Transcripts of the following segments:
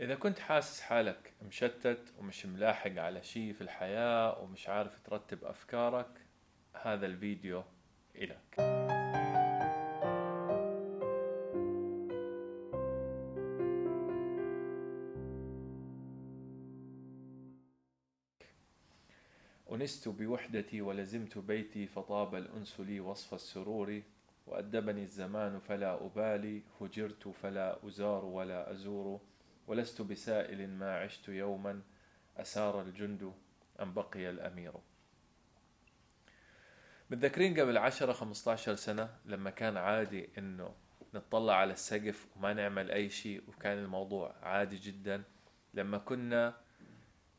إذا كنت حاسس حالك مشتت ومش ملاحق على شيء في الحياة ومش عارف ترتب أفكارك هذا الفيديو إلك. أنست بوحدتي ولزمت بيتي فطاب الأنس لي وصف السرور وأدبني الزمان فلا أبالي هجرت فلا أزار ولا أزور. ولست بسائل ما عشت يوما أسار الجند أم بقي الأمير. متذكرين قبل عشرة خمسة عشر سنة لما كان عادي إنه نطلع على السقف وما نعمل أي شيء وكان الموضوع عادي جدا. لما كنا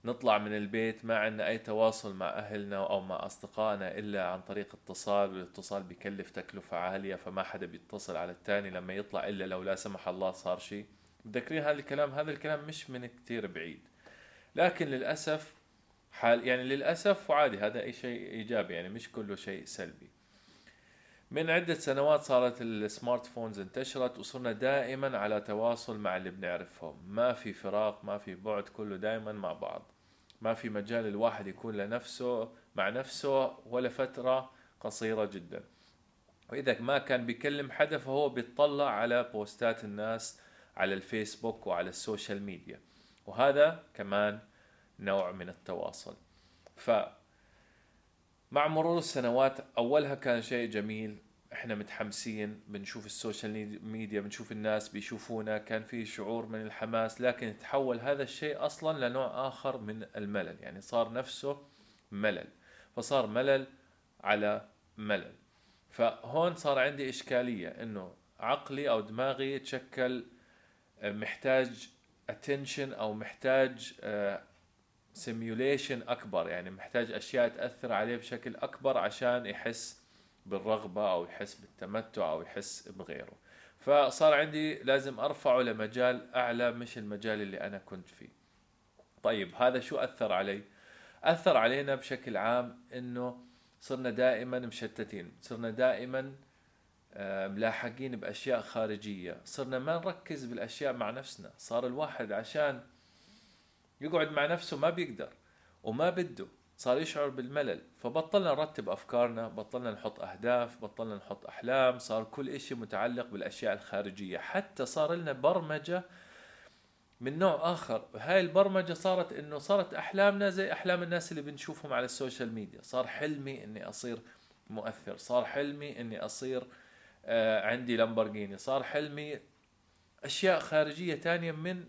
نطلع من البيت ما عندنا أي تواصل مع أهلنا أو مع أصدقائنا إلا عن طريق اتصال والاتصال بيكلف تكلفة عالية فما حدا بيتصل على التاني لما يطلع إلا لو لا سمح الله صار شيء. متذكرين هذا الكلام؟ هذا الكلام مش من كتير بعيد. لكن للأسف حال يعني للأسف وعادي هذا أي شيء إيجابي يعني مش كله شيء سلبي. من عدة سنوات صارت السمارت فونز انتشرت وصرنا دائما على تواصل مع اللي بنعرفهم. ما في فراق ما في بعد كله دائما مع بعض. ما في مجال الواحد يكون لنفسه مع نفسه ولا فترة قصيرة جدا. وإذا ما كان بيكلم حدا فهو بيطلع على بوستات الناس على الفيسبوك وعلى ال social media. وهذا كمان نوع من التواصل. ف مع مرور السنوات أولها كان شيء جميل. إحنا متحمسين بنشوف ال social media بنشوف الناس بيشوفونا. كان في شعور من الحماس لكن تحول هذا الشيء أصلا لنوع آخر من الملل. يعني صار نفسه ملل. فصار ملل على ملل. فهون صار عندي إشكالية إنه عقلي أو دماغي يتشكل محتاج attention أو محتاج سيميوليشن أكبر. يعني محتاج أشياء تأثر عليه بشكل أكبر عشان يحس بالرغبة أو يحس بالتمتع أو يحس بغيره. فصار عندي لازم أرفعه لمجال أعلى مش المجال اللي أنا كنت فيه. طيب هذا شو أثر علي؟ أثر علينا بشكل عام إنه صرنا دائما مشتتين. صرنا دائما ملاحقين بأشياء خارجية. صرنا ما نركز بالأشياء مع نفسنا. صار الواحد عشان يقعد مع نفسه ما بيقدر وما بده صار يشعر بالملل. فبطلنا نرتب أفكارنا بطلنا نحط أهداف بطلنا نحط أحلام. صار كل إشي متعلق بالأشياء الخارجية. حتى صار لنا برمجة من نوع آخر. هاي البرمجة صارت إنه صارت أحلامنا زي أحلام الناس اللي بنشوفهم على ال social media. صار حلمي إني أصير مؤثر. صار حلمي إني أصير آه عندي لامبورجيني. صار حلمي أشياء خارجية تانية من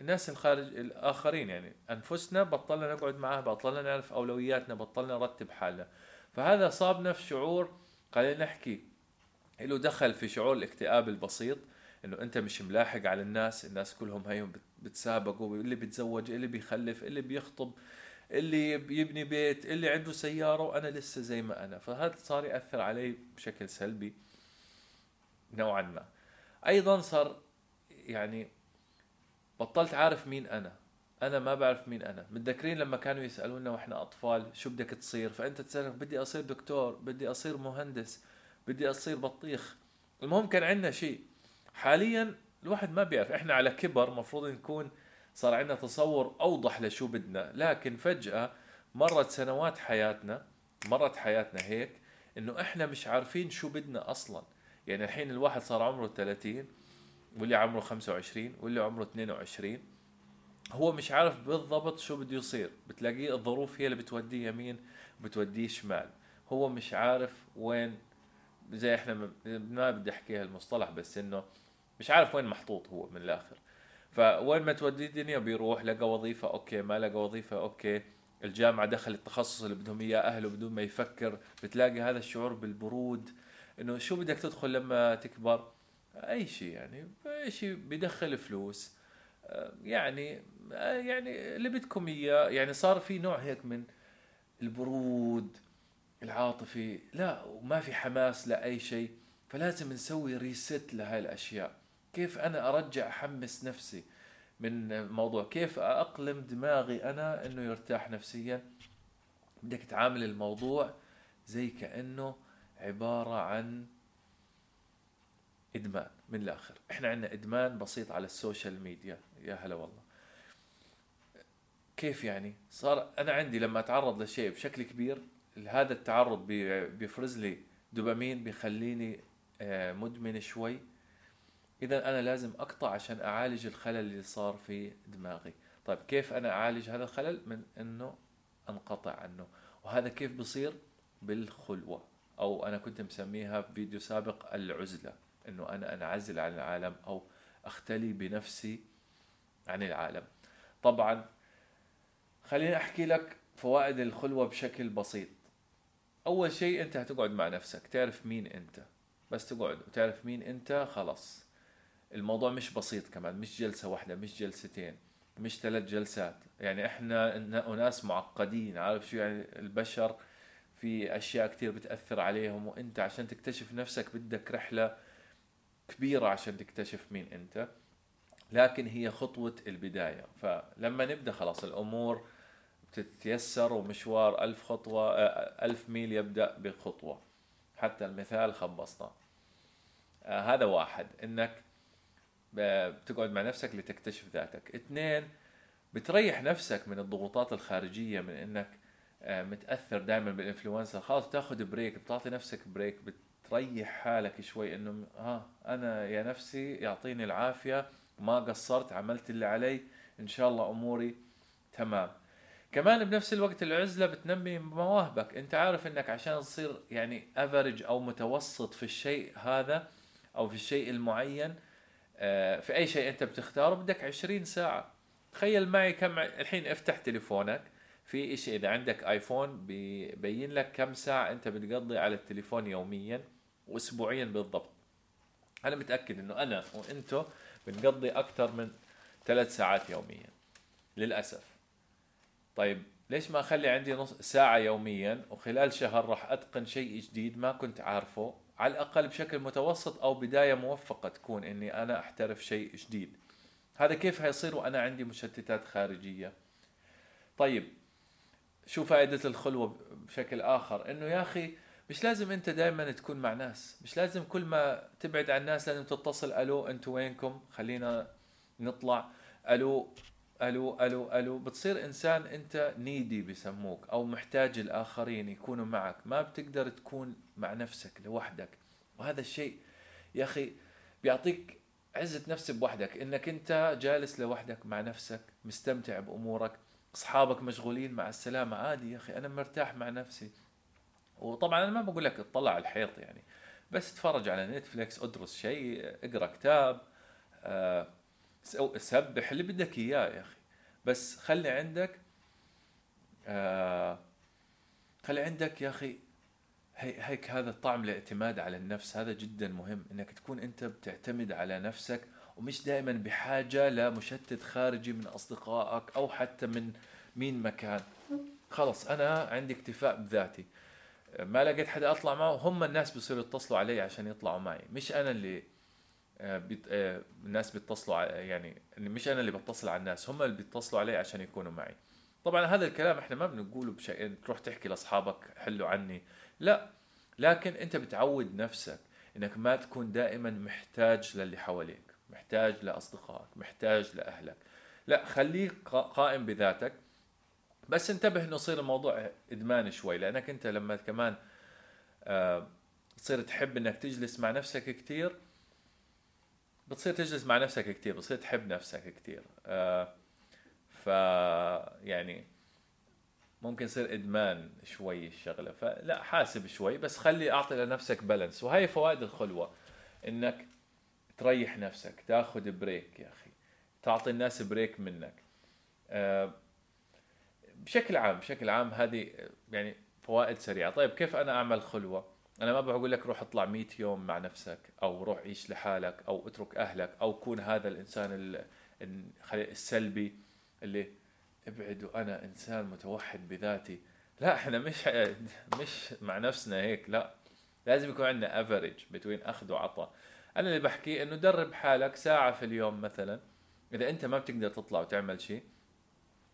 الناس الخارج الآخرين يعني. أنفسنا بطلنا نقعد معاه بطلنا نعرف أولوياتنا بطلنا نرتب حالنا. فهذا صابنا في شعور خلينا نحكي. له دخل في شعور الاكتئاب البسيط إنه أنت مش ملاحق على الناس الناس كلهم هيهم بتسابقوا اللي بيتزوج اللي بيخلف اللي بيخطب اللي بيبني بيت اللي عنده سيارة وأنا لسه زي ما أنا. فهذا صار يأثر علي بشكل سلبي. نوعا ما. أيضا صار يعني بطلت عارف مين أنا. أنا ما بعرف مين أنا. متذكرين لما كانوا يسألونا وإحنا أطفال شو بدك تصير؟ فأنت تسال بدي أصير دكتور بدي أصير مهندس بدي أصير بطيخ. المهم كان عندنا شيء. حاليا الواحد ما بيعرف. إحنا على كبر مفروض نكون صار عندنا تصور أوضح لشو بدنا. لكن فجأة مرت سنوات حياتنا مرت حياتنا هيك إنه إحنا مش عارفين شو بدنا أصلا. يعني الحين الواحد صار عمره 30 واللي عمره 25 واللي عمره 22 هو مش عارف بالضبط شو بده يصير. بتلاقيه الظروف هي اللي بتوديه يمين بتوديه شمال. هو مش عارف وين زي إحنا ما بدي احكي هالمصطلح بس إنه مش عارف وين محطوط هو من الآخر. فوين ما توديه الدنيا بيروح لقى وظيفة okay. ما لقى وظيفة okay. الجامعة دخل التخصص اللي بدهم إياه أهله بدون ما يفكر. بتلاقي هذا الشعور بالبرود. إنه شو بدك تدخل لما تكبر؟ أي شيء يعني أي شيء بيدخل فلوس. يعني يعني اللي بدكم إياه. يعني صار في نوع هيك من البرود العاطفي. لا وما في حماس لأي شيء. فلازم نسوي ريست لهاي الأشياء. كيف أنا أرجع أحمس نفسي من الموضوع؟ كيف أقلم دماغي أنا إنه يرتاح نفسيا؟ بدك تعامل الموضوع زي كأنه عبارة عن إدمان من الآخر. إحنا عندنا إدمان بسيط على ال social media. يا هلا والله. كيف يعني؟ صار أنا عندي لما أتعرض لشيء بشكل كبير هذا التعرض بيفرز لي دوبامين بيخليني آه، مدمن شوي. اذا أنا لازم أقطع عشان أعالج الخلل اللي صار في دماغي. طيب كيف أنا أعالج هذا الخلل؟ من إنه أنقطع عنه. وهذا كيف بصير بالخلوة. أو أنا كنت مسميها في فيديو سابق العزلة إنه أنا أنعزل عن العالم أو أختلي بنفسي عن العالم. طبعا خليني أحكي لك فوائد الخلوة بشكل بسيط. أول شيء أنت هتقعد مع نفسك تعرف مين أنت. بس تقعد وتعرف مين أنت خلاص. الموضوع مش بسيط كمان مش جلسة واحدة مش جلستين مش ثلاث جلسات. يعني إحنا ناس معقدين عارف شو يعني؟ البشر في أشياء كثير بتأثر عليهم وأنت عشان تكتشف نفسك بدك رحلة كبيرة عشان تكتشف مين أنت. لكن هي خطوة البداية. فلما نبدأ خلاص الأمور بتتيسر ومشوار ألف خطوة آه، ألف ميل يبدأ بخطوة. حتى المثال خبصنا. آه، هذا واحد. إنك بتقعد مع نفسك لتكتشف ذاتك. اثنين بتريح نفسك من الضغوطات الخارجية من إنك آه، متأثر دائما بال influencer خلاص تاخذ break بتعطي نفسك break بتريح حالك شوي إنه ها أنا يا نفسي يعطيني العافية ما قصرت عملت اللي علي إن شاء الله أموري تمام. كمان بنفس الوقت العزلة بتنمي مواهبك. أنت عارف إنك عشان تصير يعني average أو متوسط في الشيء هذا أو في الشيء المعين آه، في أي شيء أنت بتختاره بدك 20 ساعة. تخيل معي كم الحين افتح تليفونك. في شيء إذا عندك آيفون بيبين لك كم ساعة أنت بتقضي على التليفون يوميا واسبوعيا بالضبط. أنا متأكد إنه أنا وأنتو بنقضي أكثر من ثلاث ساعات يوميا للأسف. طيب ليش ما أخلي عندي نص ساعة يوميا وخلال شهر راح أتقن شيء جديد ما كنت عارفه؟ على الأقل بشكل متوسط أو بداية موفقة تكون إني أنا أحترف شيء جديد. هذا كيف هيصير وأنا عندي مشتتات خارجية؟ طيب شو فائدة الخلوة بشكل آخر؟ إنه يا أخي مش لازم أنت دائما تكون مع ناس مش لازم كل ما تبعد عن الناس لازم تتصل ألو أنتوا وينكم؟ خلينا نطلع. ألو ألو ألو ألو. بتصير إنسان أنت نيدي بسموك أو محتاج الآخرين يكونوا معك. ما بتقدر تكون مع نفسك لوحدك. وهذا الشيء يا أخي بيعطيك عزة نفس بوحدك. إنك أنت جالس لوحدك مع نفسك مستمتع بأمورك أصحابك مشغولين مع السلامة. عادي يا أخي أنا مرتاح مع نفسي. وطبعا أنا ما بقول لك اطلع على الحيط يعني بس اتفرج على نتفليكس ادرس شيء اقرأ كتاب آه سبح اللي بدك إياه يا أخي. بس خلي عندك آه خلي عندك يا أخي هيك هذا الطعم الاعتماد على النفس. هذا جدا مهم إنك تكون أنت بتعتمد على نفسك ومش دائما بحاجة لمشتت خارجي من أصدقائك أو حتى من مين مكان خلص أنا عندي اكتفاء بذاتي. ما لقيت حدا أطلع معه هم الناس بيصيروا يتصلوا علي عشان يطلعوا معي. مش أنا اللي آه، بيت... آه، الناس بيتصلوا يعني مش أنا اللي بتصل على الناس هم اللي بيتصلوا علي عشان يكونوا معي. طبعا هذا الكلام إحنا ما بنقوله بشيء تروح تحكي لأصحابك حلوا عني. لا لكن أنت بتعود نفسك إنك ما تكون دائما محتاج للي حواليك. محتاج لأصدقائك محتاج لأهلك. لا خليك قائم بذاتك. بس انتبه إنه يصير الموضوع إدمان شوي لأنك أنت لما كمان آه تصير تحب إنك تجلس مع نفسك كثير بتصير تجلس مع نفسك كثير بتصير تحب نفسك كثير آه ف يعني ممكن يصير إدمان شوي الشغلة. فلا حاسب شوي بس خلي أعطي لنفسك balance وهي فوائد الخلوة إنك تريح نفسك تاخذ break يا أخي تعطي الناس break منك. آه بشكل عام بشكل عام هذه يعني فوائد سريعة. طيب كيف أنا أعمل خلوة؟ أنا ما بقول لك روح اطلع 100 يوم مع نفسك أو روح عيش لحالك أو اترك أهلك أو كون هذا الإنسان السلبي اللي ابعد وأنا إنسان متوحد بذاتي. لا إحنا مش مش مع نفسنا هيك لا. لازم يكون عندنا افريج بين أخذ وعطاء. أنا اللي بحكي إنه درب حالك ساعة في اليوم مثلا. إذا أنت ما بتقدر تطلع وتعمل شيء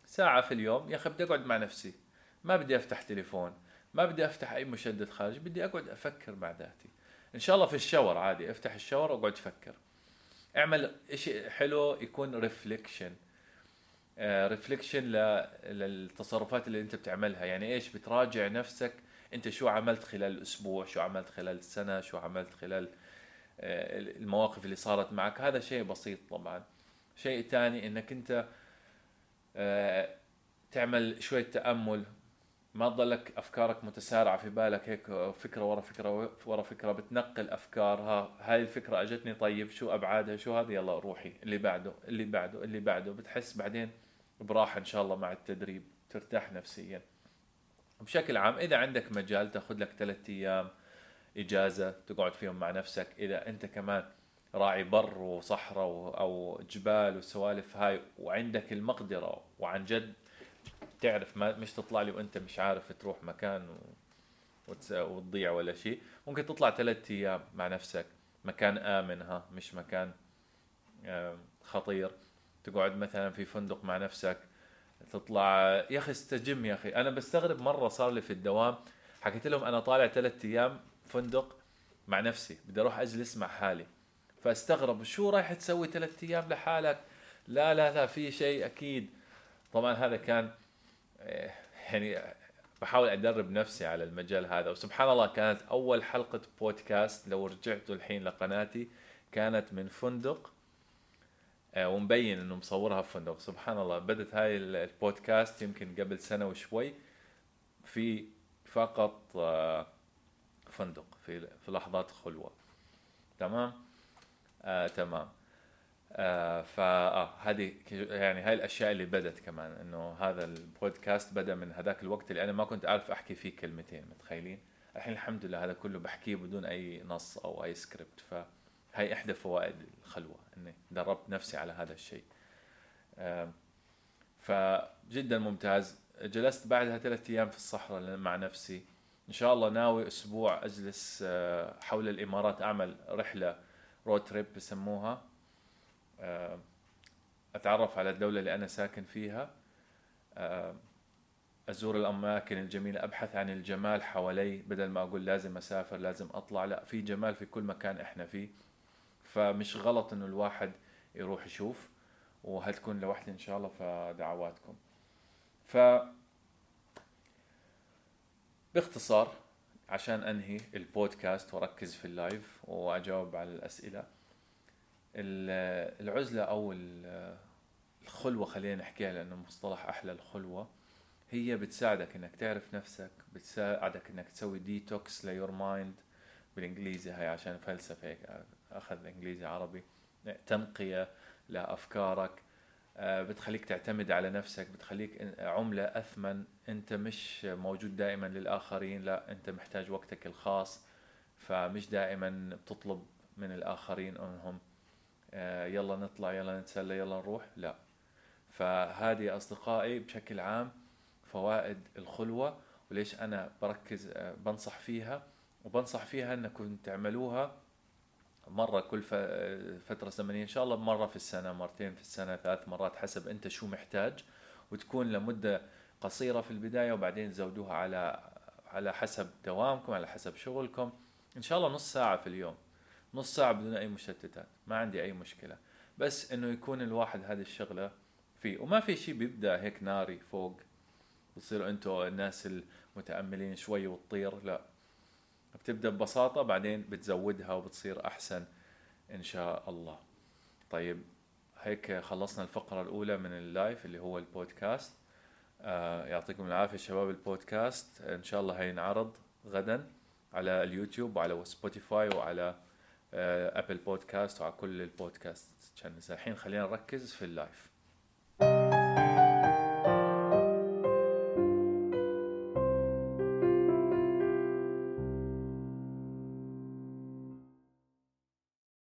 ساعة في اليوم يا أخي بدي أقعد مع نفسي. ما بدي أفتح تليفون ما بدي أفتح أي مشدد خارجي بدي أقعد أفكر مع ذاتي. إن شاء الله في الشاور عادي أفتح الشاور وأقعد أفكر. أعمل شيء حلو يكون reflection reflection للتصرفات اللي أنت بتعملها. يعني إيش؟ بتراجع نفسك. أنت شو عملت خلال الأسبوع شو عملت خلال السنة شو عملت خلال آه، المواقف اللي صارت معك. هذا شيء بسيط طبعا. شيء ثاني إنك أنت آه، تعمل شوية تأمل. ما تضلك أفكارك متسارعة في بالك هيك فكرة ورا فكرة ورا فكرة. بتنقل أفكار. ها هاي الفكرة أجتني طيب شو أبعادها؟ شو هذا يلا روحي. اللي بعده اللي بعده اللي بعده. بتحس بعدين براحة إن شاء الله مع التدريب. ترتاح نفسيا. بشكل عام إذا عندك مجال تأخذ لك ثلاثة أيام إجازة تقعد فيهم مع نفسك. إذا أنت كمان راعي بر وصحراء أو جبال وسوالف هاي وعندك المقدرة وعن جد تعرف ما مش تطلع لي وأنت مش عارف تروح مكان وتضيع ولا شيء. ممكن تطلع ثلاثة أيام مع نفسك. مكان آمن ها مش مكان خطير. تقعد مثلا في فندق مع نفسك. تطلع يا أخي استجم يا أخي. أنا بستغرب مرة صار لي في الدوام حكيت لهم أنا طالع ثلاثة أيام فندق مع نفسي بدي أروح أجلس مع حالي. فأستغرب شو رايح تسوي ثلاثة أيام لحالك؟ لا لا لا في شيء أكيد. طبعا هذا كان إيه، يعني بحاول أدرب نفسي على المجال هذا. وسبحان الله كانت أول حلقة بودكاست لو رجعتوا الحين لقناتي كانت من فندق آه، ومبين إنه مصورها في فندق. سبحان الله بدت هاي البودكاست يمكن قبل سنة وشوي. في فقط آه، فندق في في لحظات خلوة. تمام؟ آه تمام. آه فاه هذه يعني هاي الأشياء اللي بدت كمان إنه هذا البودكاست بدأ من هذاك الوقت اللي أنا ما كنت أعرف أحكي فيه كلمتين متخيلين؟ الحين الحمد لله هذا كله بحكيه بدون أي نص أو أي سكريبت فهي إحدى فوائد الخلوة إني دربت نفسي على هذا الشيء. آه فجدا ممتاز. جلست بعدها ثلاثة أيام في الصحراء مع نفسي. إن شاء الله ناوي أسبوع أجلس آه، حول الإمارات أعمل رحلة road trip بسموها. آه، أتعرف على الدولة اللي أنا ساكن فيها. آه، أزور الأماكن الجميلة أبحث عن الجمال حوالي بدل ما أقول لازم أسافر لازم أطلع لا في جمال في كل مكان إحنا فيه. فمش غلط إنه الواحد يروح يشوف وهتكون لوحدي إن شاء الله فدعواتكم. ف باختصار عشان أنهي البودكاست وأركز في اللايف وأجاوب على الأسئلة العزلة أو الخلوة خلينا نحكيها لأنه مصطلح أحلى الخلوة هي بتساعدك إنك تعرف نفسك بتساعدك إنك تسوي detox ل your mind بالإنجليزي هاي عشان فلسفة هيك أخذ إنجليزي عربي تنقية لأفكارك. بتخليك تعتمد على نفسك بتخليك عملة أثمن. أنت مش موجود دائما للآخرين لا أنت محتاج وقتك الخاص فمش دائما بتطلب من الآخرين أنهم آه، يلا نطلع يلا نتسلى يلا نروح لا. فهذه أصدقائي بشكل عام فوائد الخلوة وليش أنا بركز آه، بنصح فيها وبنصح فيها أنكم تعملوها مرة كل فترة زمنية إن شاء الله مرة في السنة مرتين في السنة ثلاث مرات حسب أنت شو محتاج وتكون لمدة قصيرة في البداية وبعدين تزودوها على على حسب دوامكم على حسب شغلكم. إن شاء الله نص ساعة في اليوم نص ساعة بدون أي مشتتات ما عندي أي مشكلة. بس إنه يكون الواحد هذه الشغلة فيه وما في شيء بيبدأ هيك ناري فوق بتصيروا أنتم الناس المتأملين شوي وتطير لا. بتبدأ ببساطة بعدين بتزودها وبتصير أحسن إن شاء الله. طيب هيك خلصنا الفقرة الأولى من اللايف اللي هو البودكاست. آه يعطيكم العافية شباب البودكاست. إن شاء الله هينعرض غدا على اليوتيوب وعلى سبوتيفاي وعلى آه أبل بودكاست وعلى كل البودكاست الحين خلينا نركز في ال live